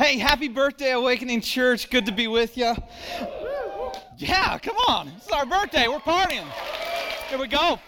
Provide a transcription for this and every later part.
Hey, happy birthday, Awakening Church. Good to be with you. Yeah, come on. It's our birthday. We're partying. Here we go.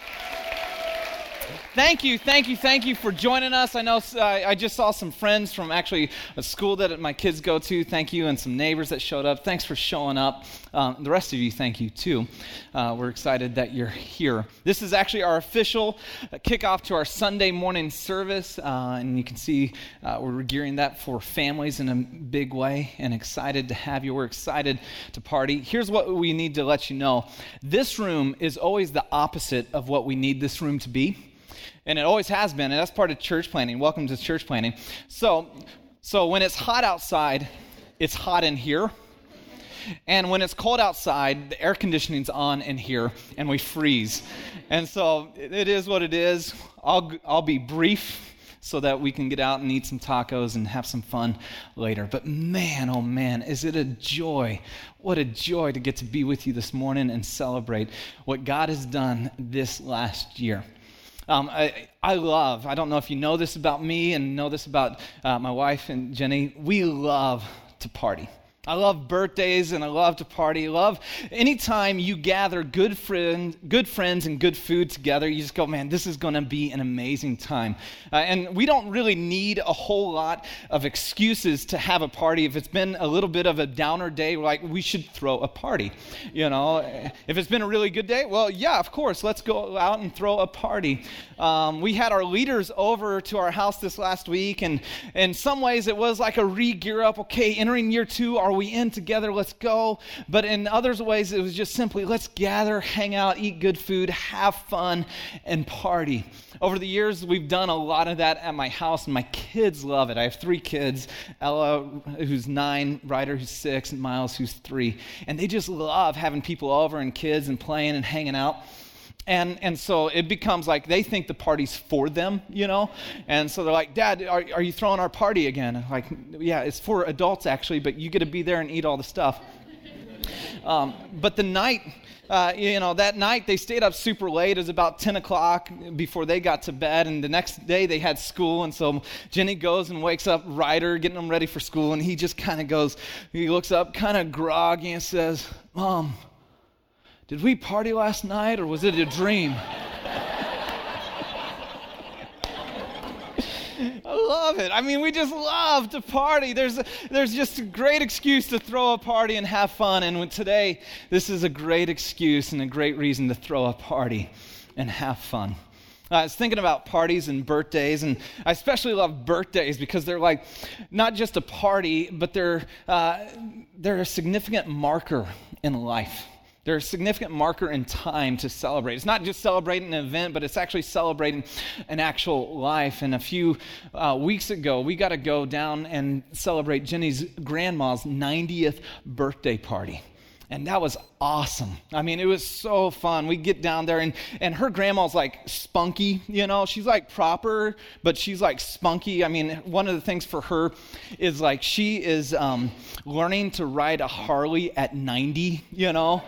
Thank you, thank you, thank you for joining us. I know uh, I just saw some friends from actually a school that my kids go to. Thank you, and some neighbors that showed up. Thanks for showing up. Um, the rest of you, thank you too. Uh, we're excited that you're here. This is actually our official kickoff to our Sunday morning service, uh, and you can see uh, we're gearing that for families in a big way, and excited to have you. We're excited to party. Here's what we need to let you know: this room is always the opposite of what we need this room to be and it always has been and that's part of church planting. welcome to church planting. so so when it's hot outside it's hot in here and when it's cold outside the air conditioning's on in here and we freeze and so it is what it is i'll i'll be brief so that we can get out and eat some tacos and have some fun later. But man, oh man, is it a joy! What a joy to get to be with you this morning and celebrate what God has done this last year. Um, I, I, love, I don't know if you know this about me and know this about uh, my wife and Jenny, we love to party. I love birthdays and I love to party. I love anytime you gather good friends, good friends and good food together. You just go, man, this is going to be an amazing time. Uh, and we don't really need a whole lot of excuses to have a party. If it's been a little bit of a downer day, like we should throw a party. You know, if it's been a really good day, well, yeah, of course, let's go out and throw a party. Um, we had our leaders over to our house this last week, and in some ways it was like a re gear up. Okay, entering year two, our are we in together? Let's go. But in other ways, it was just simply let's gather, hang out, eat good food, have fun, and party. Over the years, we've done a lot of that at my house, and my kids love it. I have three kids Ella, who's nine, Ryder, who's six, and Miles, who's three. And they just love having people over and kids and playing and hanging out and and so it becomes like they think the party's for them you know? And so they're like dad are, are you throwing our party again? Like yeah it's for adults actually but you get to be there and eat all the stuff. Um, but the night uh, you know that night they stayed up super late. It was about 10 o'clock before they got to bed. And the next day they had school. And so jenny goes and wakes up ryder getting them ready for school. And he just kind of goes he looks up kind of groggy and says mom did we party last night or was it a dream? I love it. I mean, we just love to party. There's, there's just a great excuse to throw a party and have fun. And today, this is a great excuse and a great reason to throw a party and have fun. I was thinking about parties and birthdays, and I especially love birthdays because they're like not just a party, but they're, uh, they're a significant marker in life. They're a significant marker in time to celebrate. It's not just celebrating an event, but it's actually celebrating an actual life. And a few uh, weeks ago, we got to go down and celebrate Jenny's grandma's 90th birthday party and that was awesome. I mean, it was so fun. We get down there, and, and her grandma's like spunky, you know, she's like proper, but she's like spunky. I mean, one of the things for her is like she is um, learning to ride a Harley at 90, you know.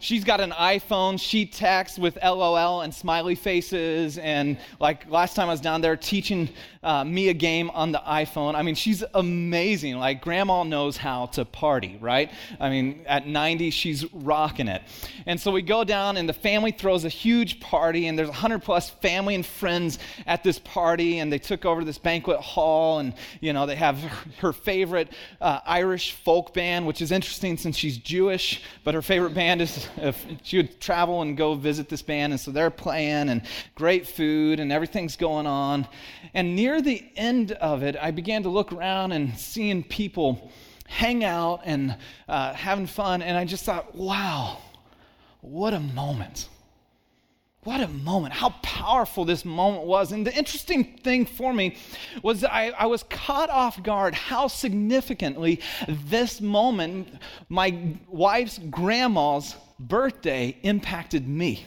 She's got an iPhone. She texts with LOL and smiley faces. And like last time I was down there teaching uh, me a game on the iPhone. I mean, she's amazing. Like, grandma knows how to party, right? I mean, at 90, she's rocking it. And so we go down, and the family throws a huge party, and there's 100 plus family and friends at this party. And they took over this banquet hall, and, you know, they have her favorite uh, Irish folk band, which is interesting since she's Jewish, but her favorite band is, if she would travel and go visit this band. And so they're playing, and great food, and everything's going on. And near the end of it, I began to look around and seeing people hang out and uh, having fun, and I just thought, wow, what a moment. What a moment. How powerful this moment was. And the interesting thing for me was I, I was caught off guard how significantly this moment, my wife's grandma's birthday, impacted me.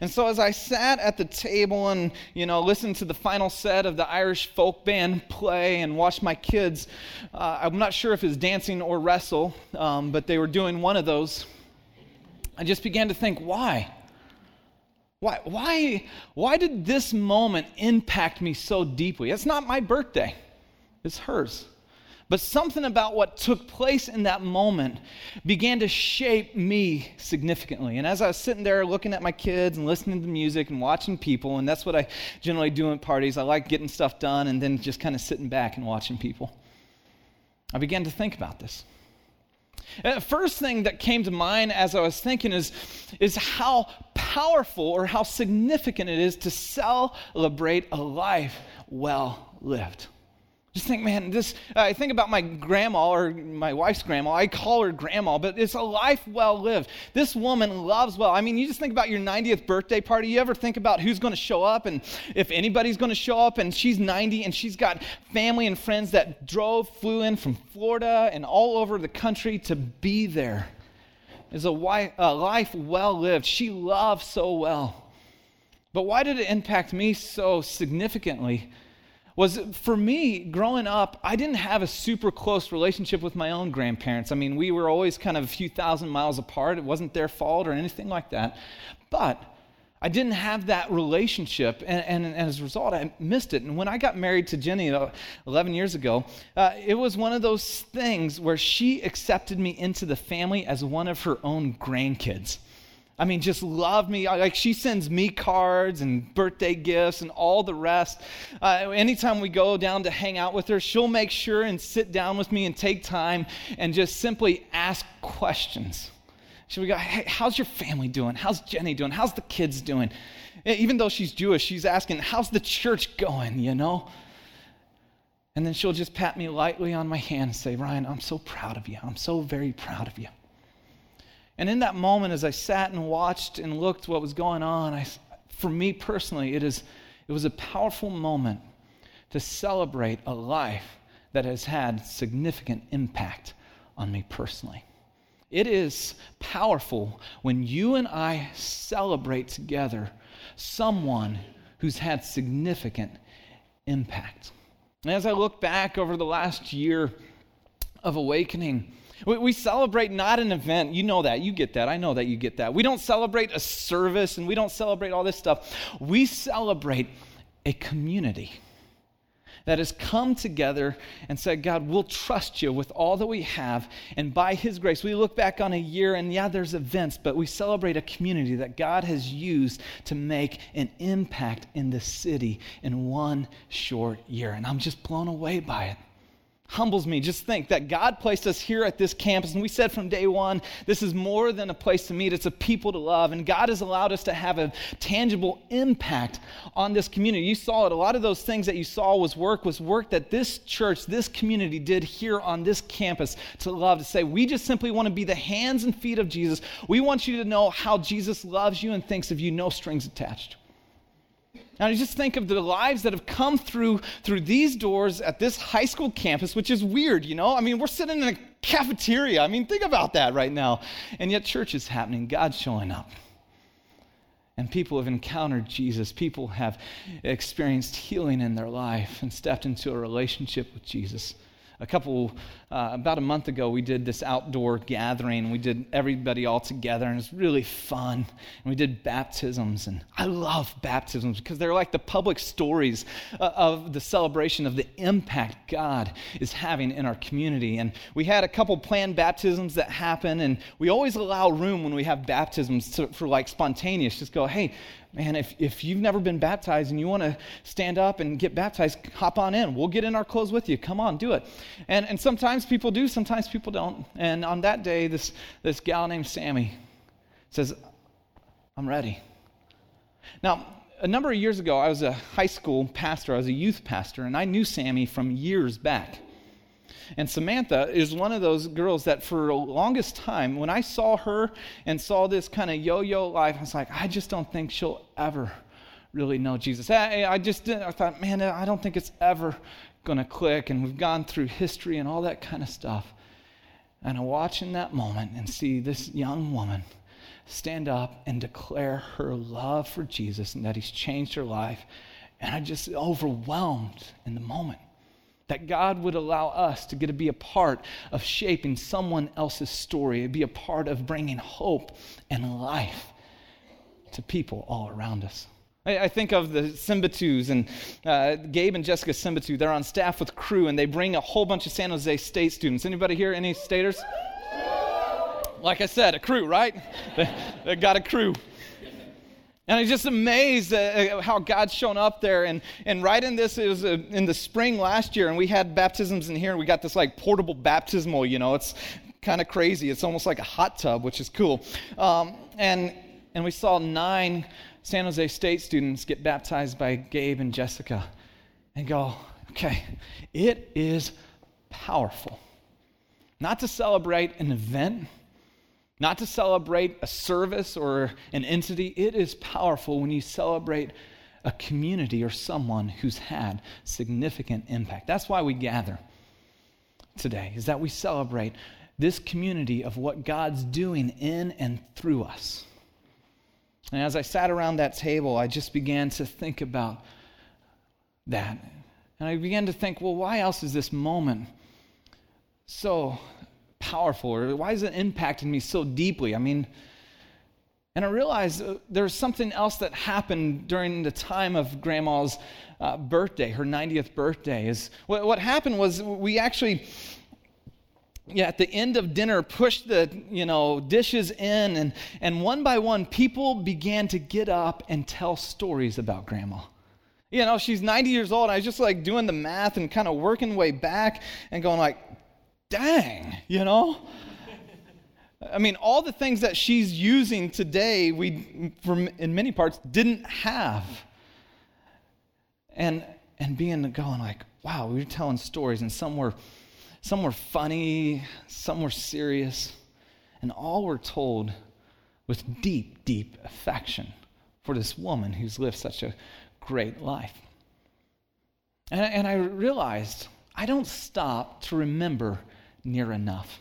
And so as I sat at the table and, you know, listened to the final set of the Irish folk band play and watched my kids, uh, I'm not sure if it's dancing or wrestle, um, but they were doing one of those. I just began to think, why? Why, why, why did this moment impact me so deeply? It's not my birthday, it's hers. But something about what took place in that moment began to shape me significantly. And as I was sitting there looking at my kids and listening to music and watching people, and that's what I generally do at parties, I like getting stuff done and then just kind of sitting back and watching people. I began to think about this. The first thing that came to mind as I was thinking is, is how powerful or how significant it is to celebrate a life well lived. Just think, man, this, I think about my grandma or my wife's grandma. I call her grandma, but it's a life well lived. This woman loves well. I mean, you just think about your 90th birthday party. You ever think about who's going to show up and if anybody's going to show up and she's 90 and she's got family and friends that drove, flew in from Florida and all over the country to be there. It's a, wife, a life well lived. She loves so well. But why did it impact me so significantly? Was for me growing up i didn't have a super close relationship with my own grandparents. I mean we were always kind of a few thousand miles apart. It wasn't their fault or anything like that. But i didn't have that relationship and, and, and as a result i missed it. And when i got married to jenny uh, 11 years ago uh, it was one of those things where she accepted me into the family as one of her own grandkids I mean, just love me. Like she sends me cards and birthday gifts and all the rest. Uh, anytime we go down to hang out with her, she'll make sure and sit down with me and take time and just simply ask questions. She'll go, hey, how's your family doing? How's Jenny doing? How's the kids doing? Even though she's Jewish, she's asking, how's the church going, you know? And then she'll just pat me lightly on my hand and say, Ryan, I'm so proud of you. I'm so very proud of you. And in that moment, as I sat and watched and looked what was going on, I, for me personally, it, is, it was a powerful moment to celebrate a life that has had significant impact on me personally. It is powerful when you and I celebrate together someone who's had significant impact. And as I look back over the last year of awakening, we, celebrate not an event. You know that. You get that. I know that you get that. We don't celebrate a service and we don't celebrate all this stuff. We celebrate a community that has come together and said, God, we'll trust you with all that we have. And by His grace, we look back on a year and yeah, there's events, but we celebrate a community that God has used to make an impact in the city in one short year. And I'm just blown away by it humbles me. Just think that God placed us here at this campus, and we said from day one, this is more than a place to meet, it's a people to love. And God has allowed us to have a tangible impact on this community. You saw it. A lot of those things that you saw was work, was work that this church, this community did here on this campus to love, to say, we just simply want to be the hands and feet of Jesus. We want you to know how Jesus loves you and thinks of you, no strings attached. Now, just think of the lives that have come through through these doors at this high school campus, which is weird, you know? I mean, we're sitting in a cafeteria. I mean, think about that right now. And yet, church is happening, God's showing up. And people have encountered Jesus. People have experienced healing in their life and stepped into a relationship with Jesus a couple, uh, about a month ago, we did this outdoor gathering. We did everybody all together, and it was really fun. And we did baptisms, and I love baptisms because they're like the public stories uh, of the celebration of the impact God is having in our community. And we had a couple planned baptisms that happen, and we always allow room when we have baptisms to, for like spontaneous. Just go, hey, man, if, if you've never been baptized and you want to stand up and get baptized, hop on in. We'll get in our clothes with you. Come on, do it. And, and sometimes people do, sometimes people don't. And on that day, this, this gal named Sammy says, I'm ready. Now, a number of years ago, I was a high school pastor, I was a youth pastor, and I knew Sammy from years back. And Samantha is one of those girls that for the longest time, when I saw her and saw this kind of yo yo life, I was like, I just don't think she'll ever really know Jesus. I, I just I thought, man, I don't think it's ever going to click. And we've gone through history and all that kind of stuff. And I watch in that moment and see this young woman stand up and declare her love for Jesus and that he's changed her life. And I just overwhelmed in the moment that God would allow us to get to be a part of shaping someone else's story, be a part of bringing hope and life to people all around us. I, think of the Simbatus and uh, Gabe and Jessica Simbatu. They're on staff with Cru, and they bring a whole bunch of San Jose State students. Anybody here? Any staters? Like I said, a crew, right? they, got a crew. And I'm just amazed at how God's shown up there. And, and right in this, it was uh, in the spring last year, and we had baptisms in here, and we got this like portable baptismal, you know, it's kind of crazy. It's almost like a hot tub, which is cool. Um, and, and we saw nine San Jose State students get baptized by Gabe and Jessica and go, okay, it is powerful. Not to celebrate an event, not to celebrate a service or an entity. It is powerful when you celebrate a community or someone who's had significant impact. That's why we gather today, is that we celebrate this community of what God's doing in and through us. And as I sat around that table, I just began to think about that. And I began to think, well, why else is this moment so powerful? Or why is it impacting me so deeply? I mean, and I realized uh, there's something else that happened during the time of Grandma's uh, birthday, her 90th birthday. Is what, what happened was we actually yeah, at the end of dinner, pushed the you know dishes in, and and one by one, people began to get up and tell stories about Grandma. You know, she's 90 years old. I was just like doing the math and kind of working way back and going like, dang, you know. I mean, all the things that she's using today, we, from in many parts, didn't have. And and being going like, wow, we were telling stories, and some were some were funny, some were serious, and all were told with deep, deep affection for this woman who's lived such a great life. And, I realized I don't stop to remember near enough.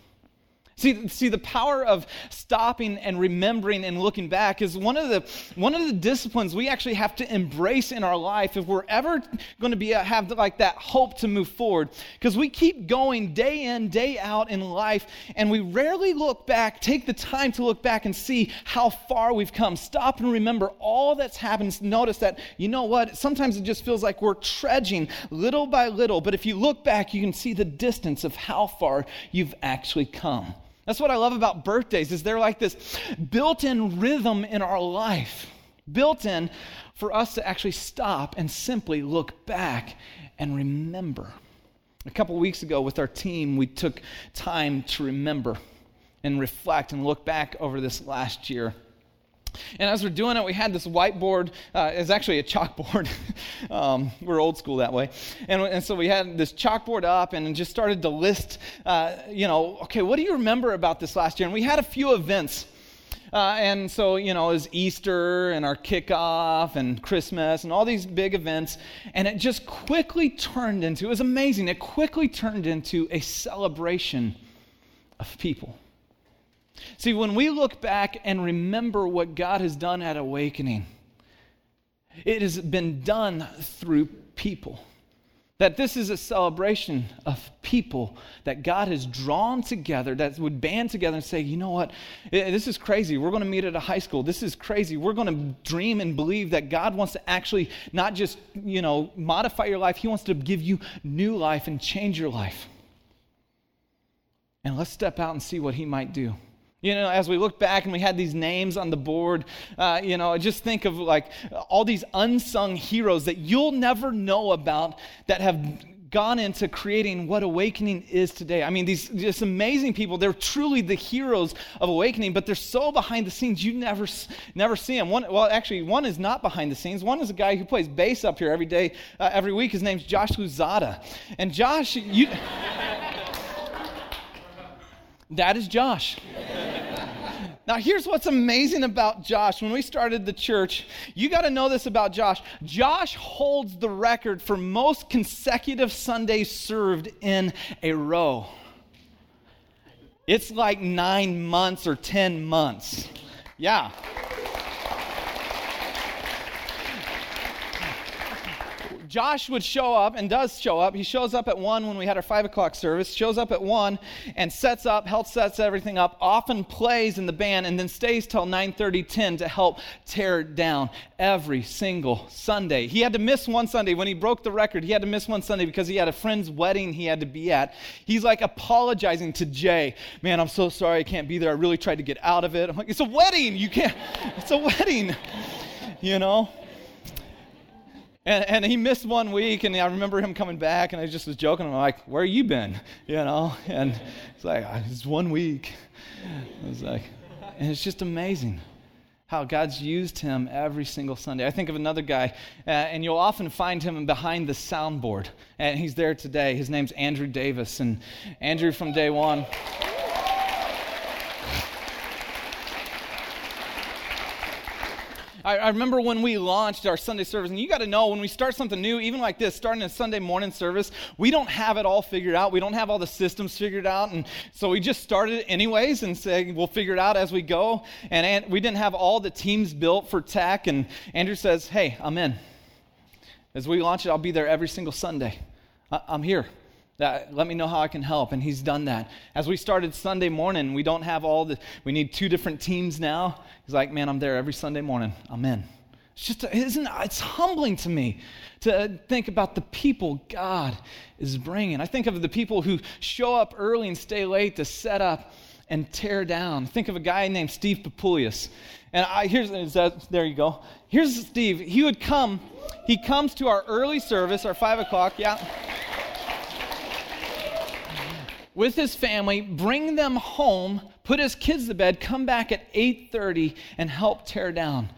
See, see, the power of stopping and remembering and looking back is one of the one of the disciplines we actually have to embrace in our life if we're ever going to be uh, have like that hope to move forward. Because we keep going day in, day out in life, and we rarely look back, take the time to look back and see how far we've come. Stop and remember all that's happened. Notice that you know what? Sometimes it just feels like we're trudging little by little, but if you look back, you can see the distance of how far you've actually come. That's what I love about birthdays is they're like this built-in rhythm in our life, built in for us to actually stop and simply look back and remember. A couple weeks ago with our team, we took time to remember and reflect and look back over this last year. And as we're doing it, we had this whiteboard. Uh, it's actually a chalkboard. um, we're old school that way. And, and, so we had this chalkboard up and just started to list, uh, you know, okay, what do you remember about this last year? And we had a few events. Uh, and so, you know, it was Easter and our kickoff and Christmas and all these big events. And it just quickly turned into, it was amazing, it quickly turned into a celebration of people. See, when we look back and remember what God has done at Awakening, it has been done through people. That this is a celebration of people that God has drawn together, that would band together and say, you know what, eh, this is crazy. We're going to meet at a high school. This is crazy. We're going to dream and believe that God wants to actually not just, you know, modify your life, He wants to give you new life and change your life. And let's step out and see what He might do. You know, as we look back and we had these names on the board, uh, you know, just think of like all these unsung heroes that you'll never know about that have gone into creating what awakening is today. I mean, these just amazing people, they're truly the heroes of awakening, but they're so behind the scenes, you never, never see them. One, well, actually, one is not behind the scenes. One is a guy who plays bass up here every day, uh, every week. His name's Josh Luzada. And Josh, you. That is Josh. Now, here's what's amazing about Josh. When we started the church, you got to know this about Josh. Josh holds the record for most consecutive Sundays served in a row. It's like nine months or 10 months. Yeah. Josh would show up and does show up. He shows up at 1 when we had our 5 o'clock service, shows up at 1 and sets up, helps sets everything up, often plays in the band, and then stays till 9.30, 10 to help tear it down every single Sunday. He had to miss one Sunday. When he broke the record, he had to miss one Sunday because he had a friend's wedding he had to be at. He's like apologizing to Jay. Man, I'm so sorry I can't be there. I really tried to get out of it. I'm like, it's a wedding. You can't, it's a wedding. You know? And, and, he missed one week, and I remember him coming back, and I just was joking. I'm like, "Where you been?" You know, and it's like, "It's one week." I was like, and it's just amazing how God's used him every single Sunday. I think of another guy, uh, and you'll often find him behind the soundboard, and he's there today. His name's Andrew Davis, and Andrew from day one. I, I remember when we launched our Sunday service, and you got to know when we start something new, even like this, starting a Sunday morning service, we don't have it all figured out. We don't have all the systems figured out. And so we just started it anyways and say, we'll figure it out as we go. And, and we didn't have all the teams built for tech. And Andrew says, hey, I'm in. As we launch it, I'll be there every single Sunday. I, I'm here. That, let me know how I can help. And he's done that. As we started Sunday morning, we don't have all the, we need two different teams now. He's like, man, I'm there every Sunday morning. I'm in. It's just, isn't, it's humbling to me to think about the people God is bringing. I think of the people who show up early and stay late to set up and tear down. Think of a guy named Steve Papulius. And I, here's, that, there you go. Here's Steve. He would come, he comes to our early service, our five o'clock, yeah with his family, bring them home, put his kids to bed, come back at 8:30 and help tear down.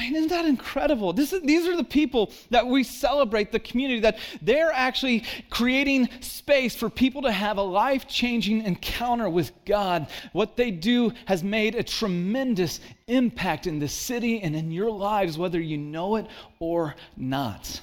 isn't that incredible? Is, these are the people that we celebrate, the community, that they're actually creating space for people to have a life changing encounter with God. What they do has made a tremendous impact in the city and in your lives, whether you know it or not.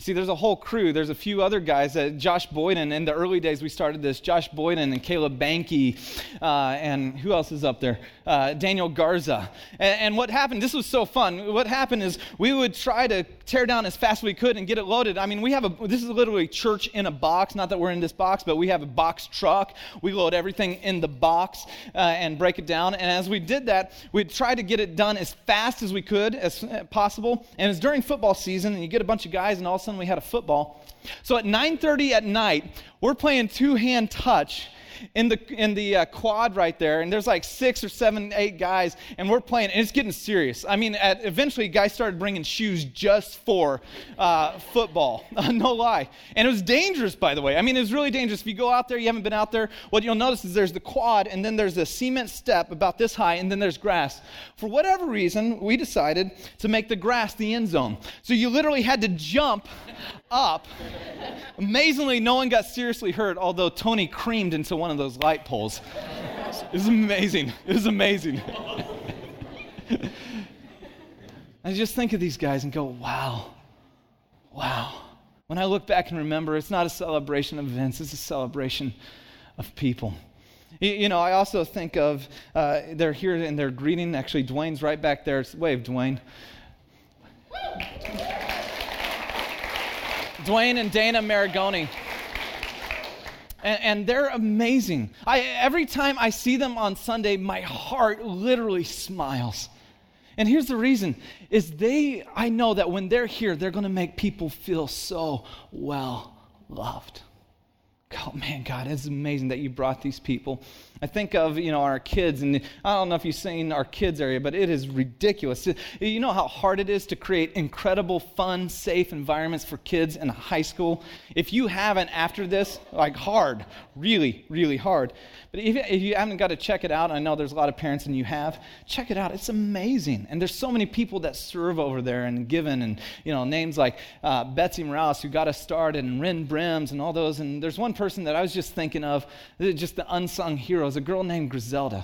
See, there's a whole crew. There's a few other guys Josh Boyden, in the early days we started this, Josh Boyden and Caleb Banky, uh, and who else is up there? Uh, Daniel Garza. And, and, what happened, this was so fun. What happened is we would try to tear down as fast as we could and get it loaded. I mean, we have a, this is literally church in a box. Not that we're in this box, but we have a box truck. We load everything in the box uh, and break it down. And as we did that, we'd try to get it done as fast as we could, as uh, possible. And it's during football season, and you get a bunch of guys, and all sudden we had a football. So at 9:30 at night, we're playing two-hand touch in the in the uh, quad right there, and there's like six or seven, eight guys, and we're playing, and it's getting serious. I mean, at, eventually, guys started bringing shoes just for uh, football. no lie, and it was dangerous, by the way. I mean, it was really dangerous. If you go out there, you haven't been out there, what you'll notice is there's the quad, and then there's a cement step about this high, and then there's grass. For whatever reason, we decided to make the grass the end zone. So you literally had to jump up. Amazingly, no one got seriously hurt, although Tony creamed into one of those light poles. It was amazing. It was amazing. I just think of these guys and go, wow, wow. When I look back and remember, it's not a celebration of events, it's a celebration of people. You know, I also think of, uh, they're here in their greeting. Actually, Dwayne's right back there. Wave, Dwayne. Dwayne and Dana Maragoni. And, and, they're amazing. I, every time I see them on Sunday, my heart literally smiles. And here's the reason is they I know that when they're here, they're going to make people feel so well loved. Oh man, God, it's amazing that you brought these people. I think of, you know, our kids, and I don't know if you've seen our kids area, but it is ridiculous. You know how hard it is to create incredible, fun, safe environments for kids in high school? If you haven't after this, like hard, really, really hard. But if, if you haven't got to check it out, I know there's a lot of parents and you have, check it out. It's amazing. And there's so many people that serve over there and given, and, you know, names like uh, Betsy Morales, who got us started, and Ren Brims, and all those. And there's one person that I was just thinking of, just the unsung hero was a girl named Griselda.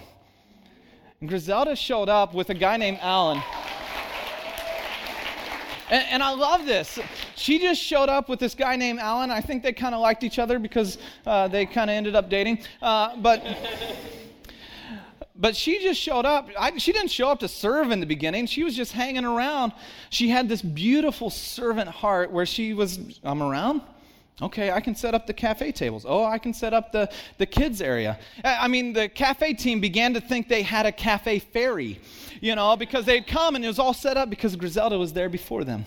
And Griselda showed up with a guy named Alan. And, and, I love this. She just showed up with this guy named Alan. I think they kind of liked each other because uh, they kind of ended up dating. Uh, but but she just showed up. I, she didn't show up to serve in the beginning. She was just hanging around. She had this beautiful servant heart where she was, I'm around. Okay, I can set up the cafe tables. Oh, I can set up the, the kids area. I mean, the cafe team began to think they had a cafe fairy, you know, because they'd come and it was all set up because Griselda was there before them.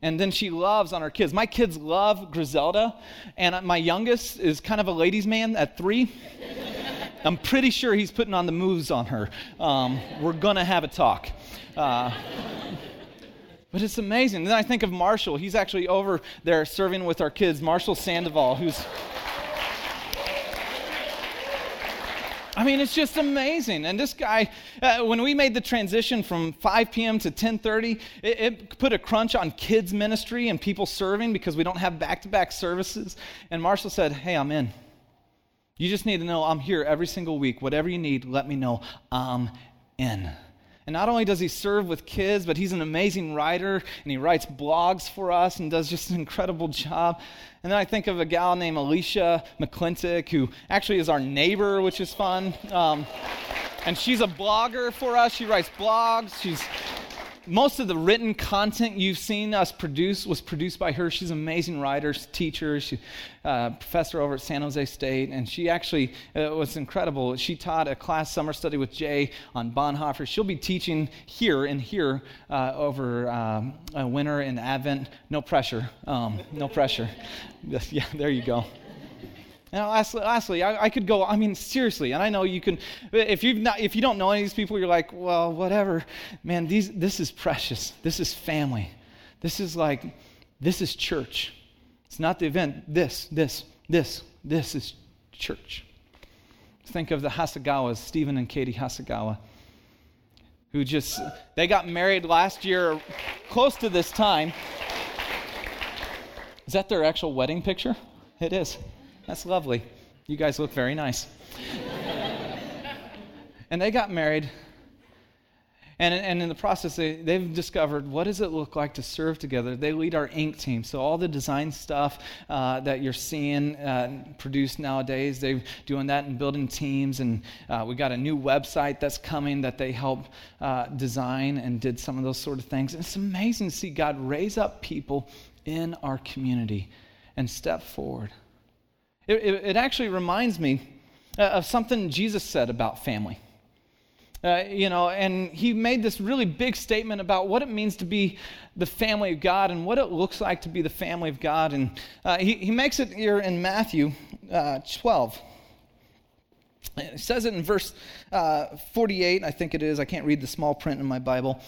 And then she loves on her kids. My kids love Griselda, and my youngest is kind of a ladies' man at three. I'm pretty sure he's putting on the moves on her. Um, we're going to have a talk. Uh, but it's amazing. Then I think of Marshall. He's actually over there serving with our kids. Marshall Sandoval, who's. I mean, it's just amazing. And this guy, uh, when we made the transition from 5 p.m. to 10:30, it, it, put a crunch on kids ministry and people serving because we don't have back-to-back services. And Marshall said, "Hey, I'm in. You just need to know I'm here every single week. Whatever you need, let me know. I'm in." And not only does he serve with kids, but he's an amazing writer and he writes blogs for us and does just an incredible job. And then I think of a gal named Alicia McClintock, who actually is our neighbor, which is fun. Um, and she's a blogger for us. She writes blogs. She's most of the written content you've seen us produce was produced by her. She's an amazing writer, teacher, she, uh, professor over at San Jose State, and she actually uh, was incredible. She taught a class summer study with Jay on Bonhoeffer. She'll be teaching here and here uh, over um, winter and Advent. No pressure. Um, no pressure. yeah, there you go. Now, lastly, lastly I, I, could go, I mean, seriously, and I know you can, if, you've not, if you don't know any of these people, you're like, well, whatever. Man, these, this is precious. This is family. This is like, this is church. It's not the event. This, this, this, this is church. Think of the Hasegawas, Stephen and Katie Hasegawa, who just, they got married last year, close to this time. Is that their actual wedding picture? It is. That's lovely. You guys look very nice. and they got married. And, and in the process, they, they've discovered what does it look like to serve together. They lead our ink team. So all the design stuff uh, that you're seeing uh, produced nowadays, they're doing that and building teams. And uh, we got a new website that's coming that they help uh, design and did some of those sort of things. And it's amazing to see God raise up people in our community and step forward. It, it, it actually reminds me uh, of something Jesus said about family. Uh, you know, and he made this really big statement about what it means to be the family of God and what it looks like to be the family of God. And uh, he, he makes it here in Matthew uh, 12. It says it in verse uh, 48, I think it is. I can't read the small print in my Bible.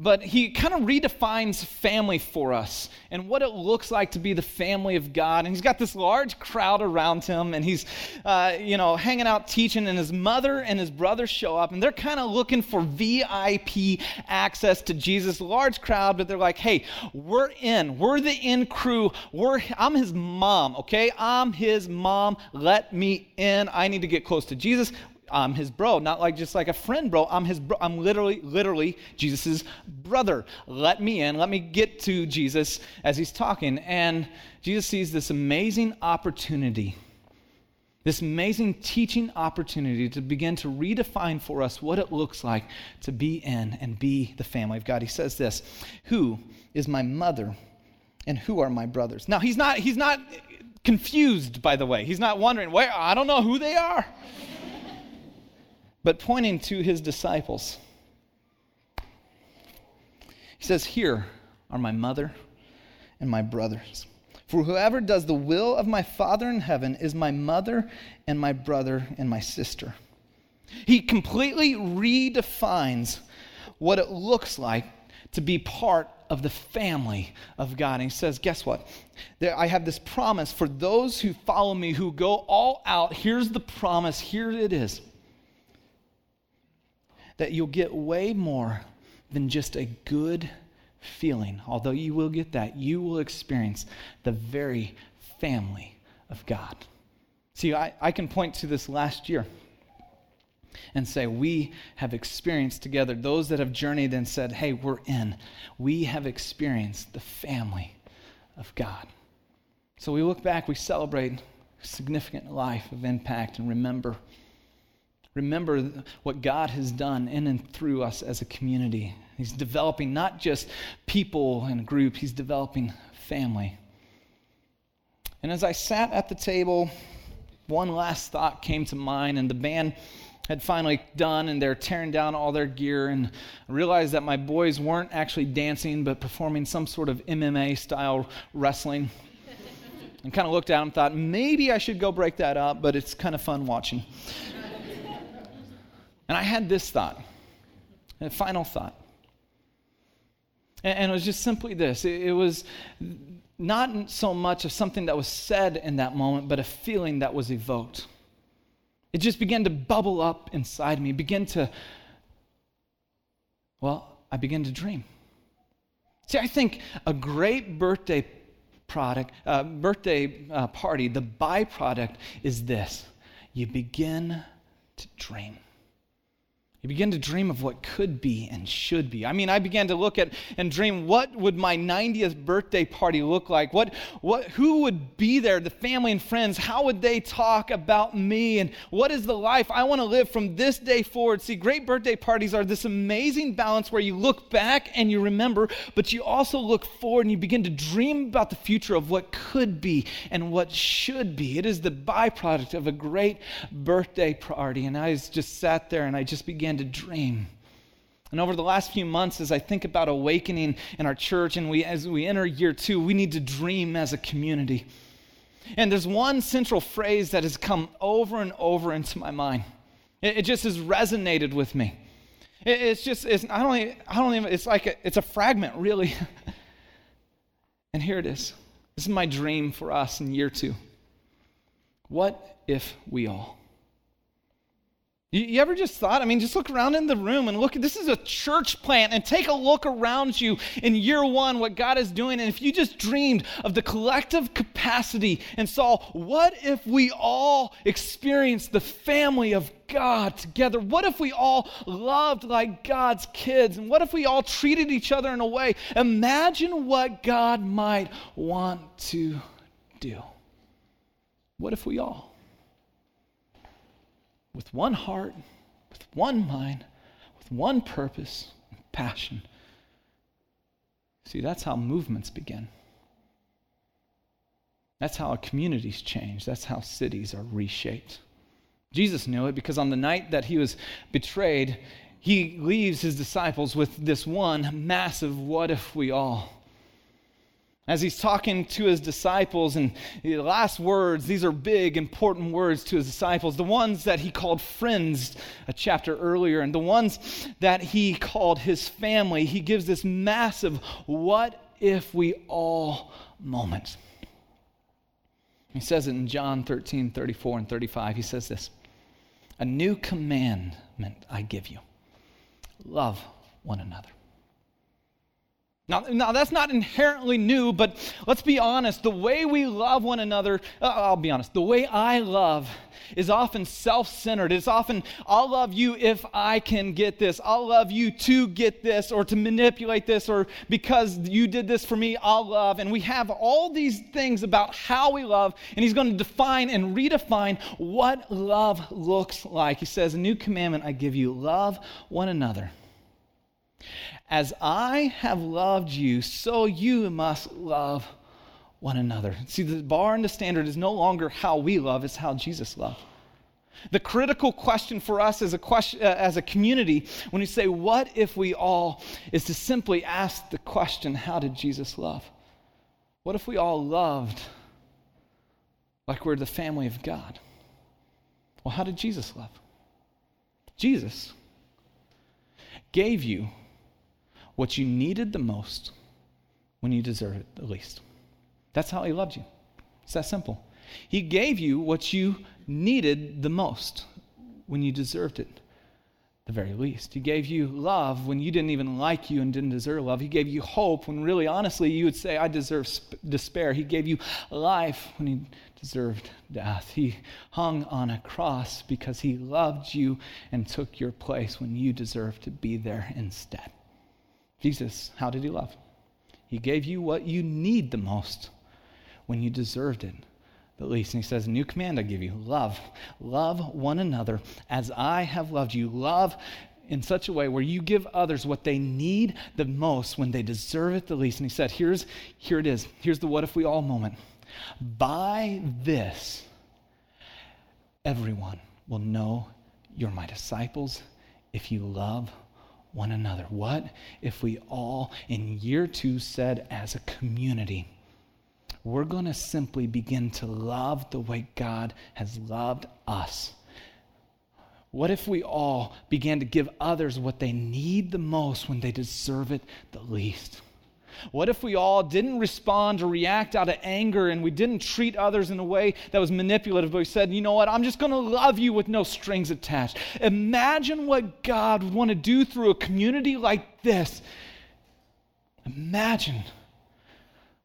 But he kind of redefines family for us and what it looks like to be the family of God. And he's got this large crowd around him, and he's, uh, you know, hanging out teaching. And his mother and his brother show up, and they're kind of looking for VIP access to Jesus. Large crowd, but they're like, "Hey, we're in. We're the in crew. We're. I'm his mom. Okay, I'm his mom. Let me in. I need to get close to Jesus." I'm his bro, not like just like a friend bro. I'm his bro. I'm literally, literally Jesus's brother. Let me in. Let me get to Jesus as he's talking. And Jesus sees this amazing opportunity, this amazing teaching opportunity to begin to redefine for us what it looks like to be in and be the family of God. He says this Who is my mother and who are my brothers? Now, he's not, he's not confused, by the way. He's not wondering, where, I don't know who they are but pointing to his disciples. He says, Here are my mother and my brothers. For whoever does the will of my Father in heaven is my mother and my brother and my sister. He completely redefines what it looks like to be part of the family of God. And he says, Guess what? There, I have this promise for those who follow me, who go all out. Here's the promise. Here it is that you'll get way more than just a good feeling. Although you will get that, you will experience the very family of God. See, I, I can point to this last year and say, We have experienced together, those that have journeyed and said, Hey, we're in, we have experienced the family of God. So we look back, we celebrate significant life of impact, and remember remember what God has done in and through us as a community. He's developing not just people and groups, He's developing family. And as I sat at the table, one last thought came to mind, and the band had finally done, and they're tearing down all their gear, and I realized that my boys weren't actually dancing, but performing some sort of MMA style wrestling. and kind of looked at them, thought maybe I should go break that up, but it's kind of fun watching. And I had this thought, a final thought. And, it was just simply this it was not so much of something that was said in that moment, but a feeling that was evoked. It just began to bubble up inside me, begin to, well, I began to dream. See, I think a great birthday product, uh, birthday uh, party, the byproduct is this you begin to dream. You begin to dream of what could be and should be. I mean, I began to look at and dream what would my 90th birthday party look like? What, what, who would be there, the family and friends? How would they talk about me? And what is the life I want to live from this day forward? See, great birthday parties are this amazing balance where you look back and you remember, but you also look forward and you begin to dream about the future of what could be and what should be. It is the byproduct of a great birthday party. And I just sat there and I just began began to dream. And over the last few months, as I think about awakening in our church and we, as we enter year two, we need to dream as a community. And there's one central phrase that has come over and over into my mind. It, it just has resonated with me. It, it's just, it's, I, don't, even, I don't even, it's like, a, it's a fragment, really. and here it is. This is my dream for us in year two. What if we all? You, you, ever just thought, I mean, just look around in the room and look, this is a church plant, and take a look around you in year one, what God is doing. And if you just dreamed of the collective capacity and saw, what if we all experienced the family of God together? What if we all loved like God's kids? And what if we all treated each other in a way? Imagine what God might want to do. What if we all? With one heart, with one mind, with one purpose and passion. See, that's how movements begin. That's how communities change. That's how cities are reshaped. Jesus knew it because on the night that he was betrayed, he leaves his disciples with this one massive what if we all as he's talking to his disciples, and the last words, these are big, important words to his disciples, the ones that he called friends a chapter earlier, and the ones that he called his family, he gives this massive, what if we all moment. He says it in John 13, 34, and 35. He says this A new commandment I give you love one another. Now, now, that's not inherently new, but let's be honest. The way we love one another, uh, I'll be honest, the way I love is often self centered. It's often, I'll love you if I can get this. I'll love you to get this or to manipulate this or because you did this for me, I'll love. And we have all these things about how we love, and he's going to define and redefine what love looks like. He says, A new commandment I give you love one another. As I have loved you, so you must love one another. See, the bar and the standard is no longer how we love, it's how Jesus loved. The critical question for us as a, question, uh, as a community, when you say, What if we all, is to simply ask the question, How did Jesus love? What if we all loved like we're the family of God? Well, how did Jesus love? Jesus gave you what you needed the most when you deserved it the least. That's how he loved you. It's that simple. He gave you what you needed the most when you deserved it the very least. He gave you love when you didn't even like you and didn't deserve love. He gave you hope when really, honestly, you would say, I deserve sp- despair. He gave you life when he deserved death. He hung on a cross because he loved you and took your place when you deserved to be there instead. Jesus, how did he love? He gave you what you need the most when you deserved it the least. And he says, new command I give you love. Love one another as I have loved you. Love in such a way where you give others what they need the most when they deserve it the least. And he said, Here's here it is. Here's the what if we all moment. By this, everyone will know you're my disciples if you love one another. What if we all in year two said as a community, we're going to simply begin to love the way God has loved us? What if we all began to give others what they need the most when they deserve it the least? What if we all didn't respond or react out of anger and we didn't treat others in a way that was manipulative, but we said, you know what, I'm just going to love you with no strings attached? Imagine what God would want to do through a community like this. Imagine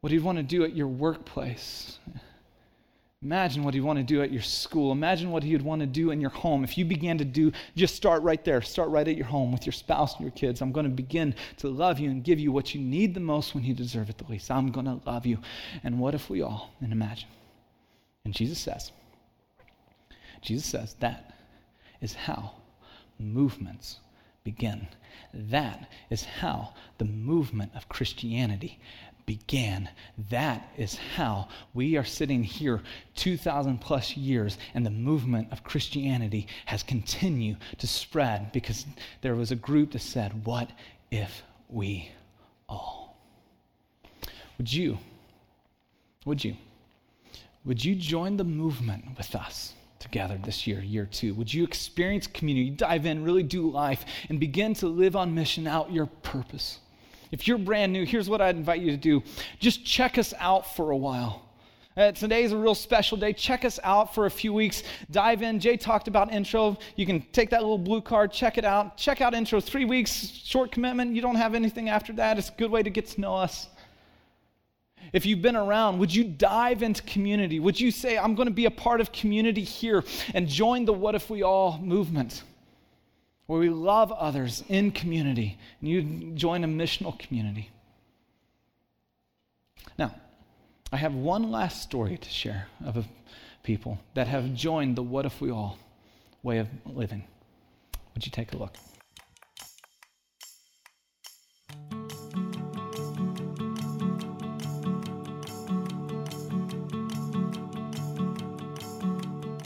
what He'd want to do at your workplace. Imagine what he'd want to do at your school. Imagine what he would want to do in your home. If you began to do, just start right there. Start right at your home with your spouse and your kids. I'm going to begin to love you and give you what you need the most when you deserve it the least. I'm going to love you. And what if we all, and imagine, and Jesus says, Jesus says that is how movements begin. That is how the movement of Christianity began. That is how we are sitting here 2,000 plus years, and the movement of Christianity has continued to spread because there was a group that said, What if we all? Would you, would you, would you join the movement with us? Together this year, year two. Would you experience community, dive in, really do life, and begin to live on mission out your purpose? If you're brand new, here's what I'd invite you to do just check us out for a while. Uh, today is a real special day. Check us out for a few weeks. Dive in. Jay talked about intro. You can take that little blue card, check it out. Check out intro. Three weeks, short commitment. You don't have anything after that. It's a good way to get to know us. If you've been around, would you dive into community? Would you say, I'm going to be a part of community here and join the What If We All movement? Where we love others in community, and you join a missional community. Now, I have one last story to share of people that have joined the What If We All way of living. Would you take a look?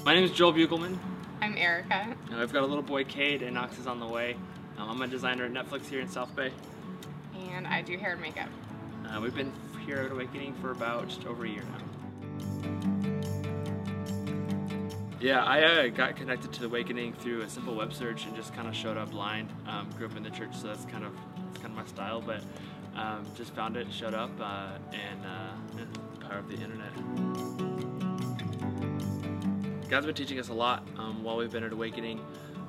My name is Joel Bugelman. Erica. Uh, I've got a little boy, Cade, and Knox is on the way. Um, I'm a designer at Netflix here in South Bay. And I do hair and makeup. Uh, we've been here at Awakening for about just over a year now. Yeah, I uh, got connected to Awakening through a simple web search and just kind of showed up blind. Um, grew up in the church, so that's kind of that's kind of my style. But um, just found it, showed up, uh, and uh, yeah, power of the internet. God's been teaching us a lot um, while we've been at Awakening.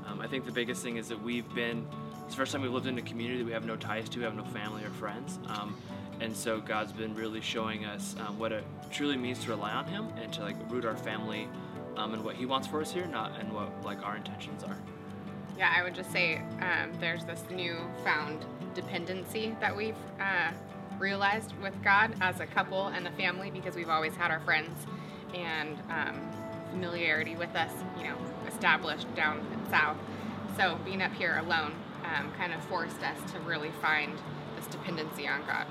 Um, I think the biggest thing is that we've been, it's the first time we've lived in a community that we have no ties to, we have no family or friends. Um, and so God's been really showing us um, what it truly means to rely on Him and to like root our family um, and what He wants for us here, not and what like our intentions are. Yeah, I would just say um, there's this new found dependency that we've uh, realized with God as a couple and a family because we've always had our friends and familiarity with us, you know, established down south. So being up here alone um, kind of forced us to really find this dependency on God.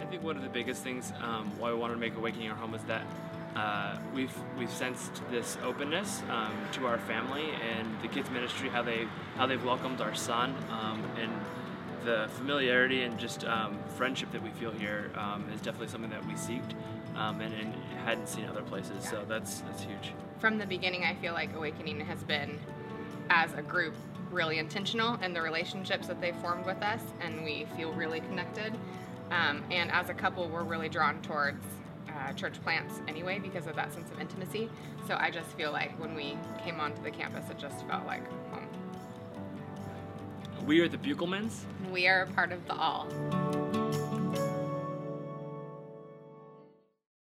I think one of the biggest things um, why we wanted to make Awakening our home is that uh, we've we've sensed this openness um, to our family and the kids ministry, how they how they've welcomed our son, um, and the familiarity and just um, friendship that we feel here um, is definitely something that we seeked um, and, and, hadn't seen other places. Yeah. So that's that's huge. From the beginning, I feel like Awakening has been, as a group, really intentional in the relationships that they've formed with us, and we feel really connected. Um, and as a couple, we're really drawn towards uh, church plants anyway because of that sense of intimacy. So I just feel like when we came onto the campus, it just felt like home. We are the Bugelmans. We are a part of the all.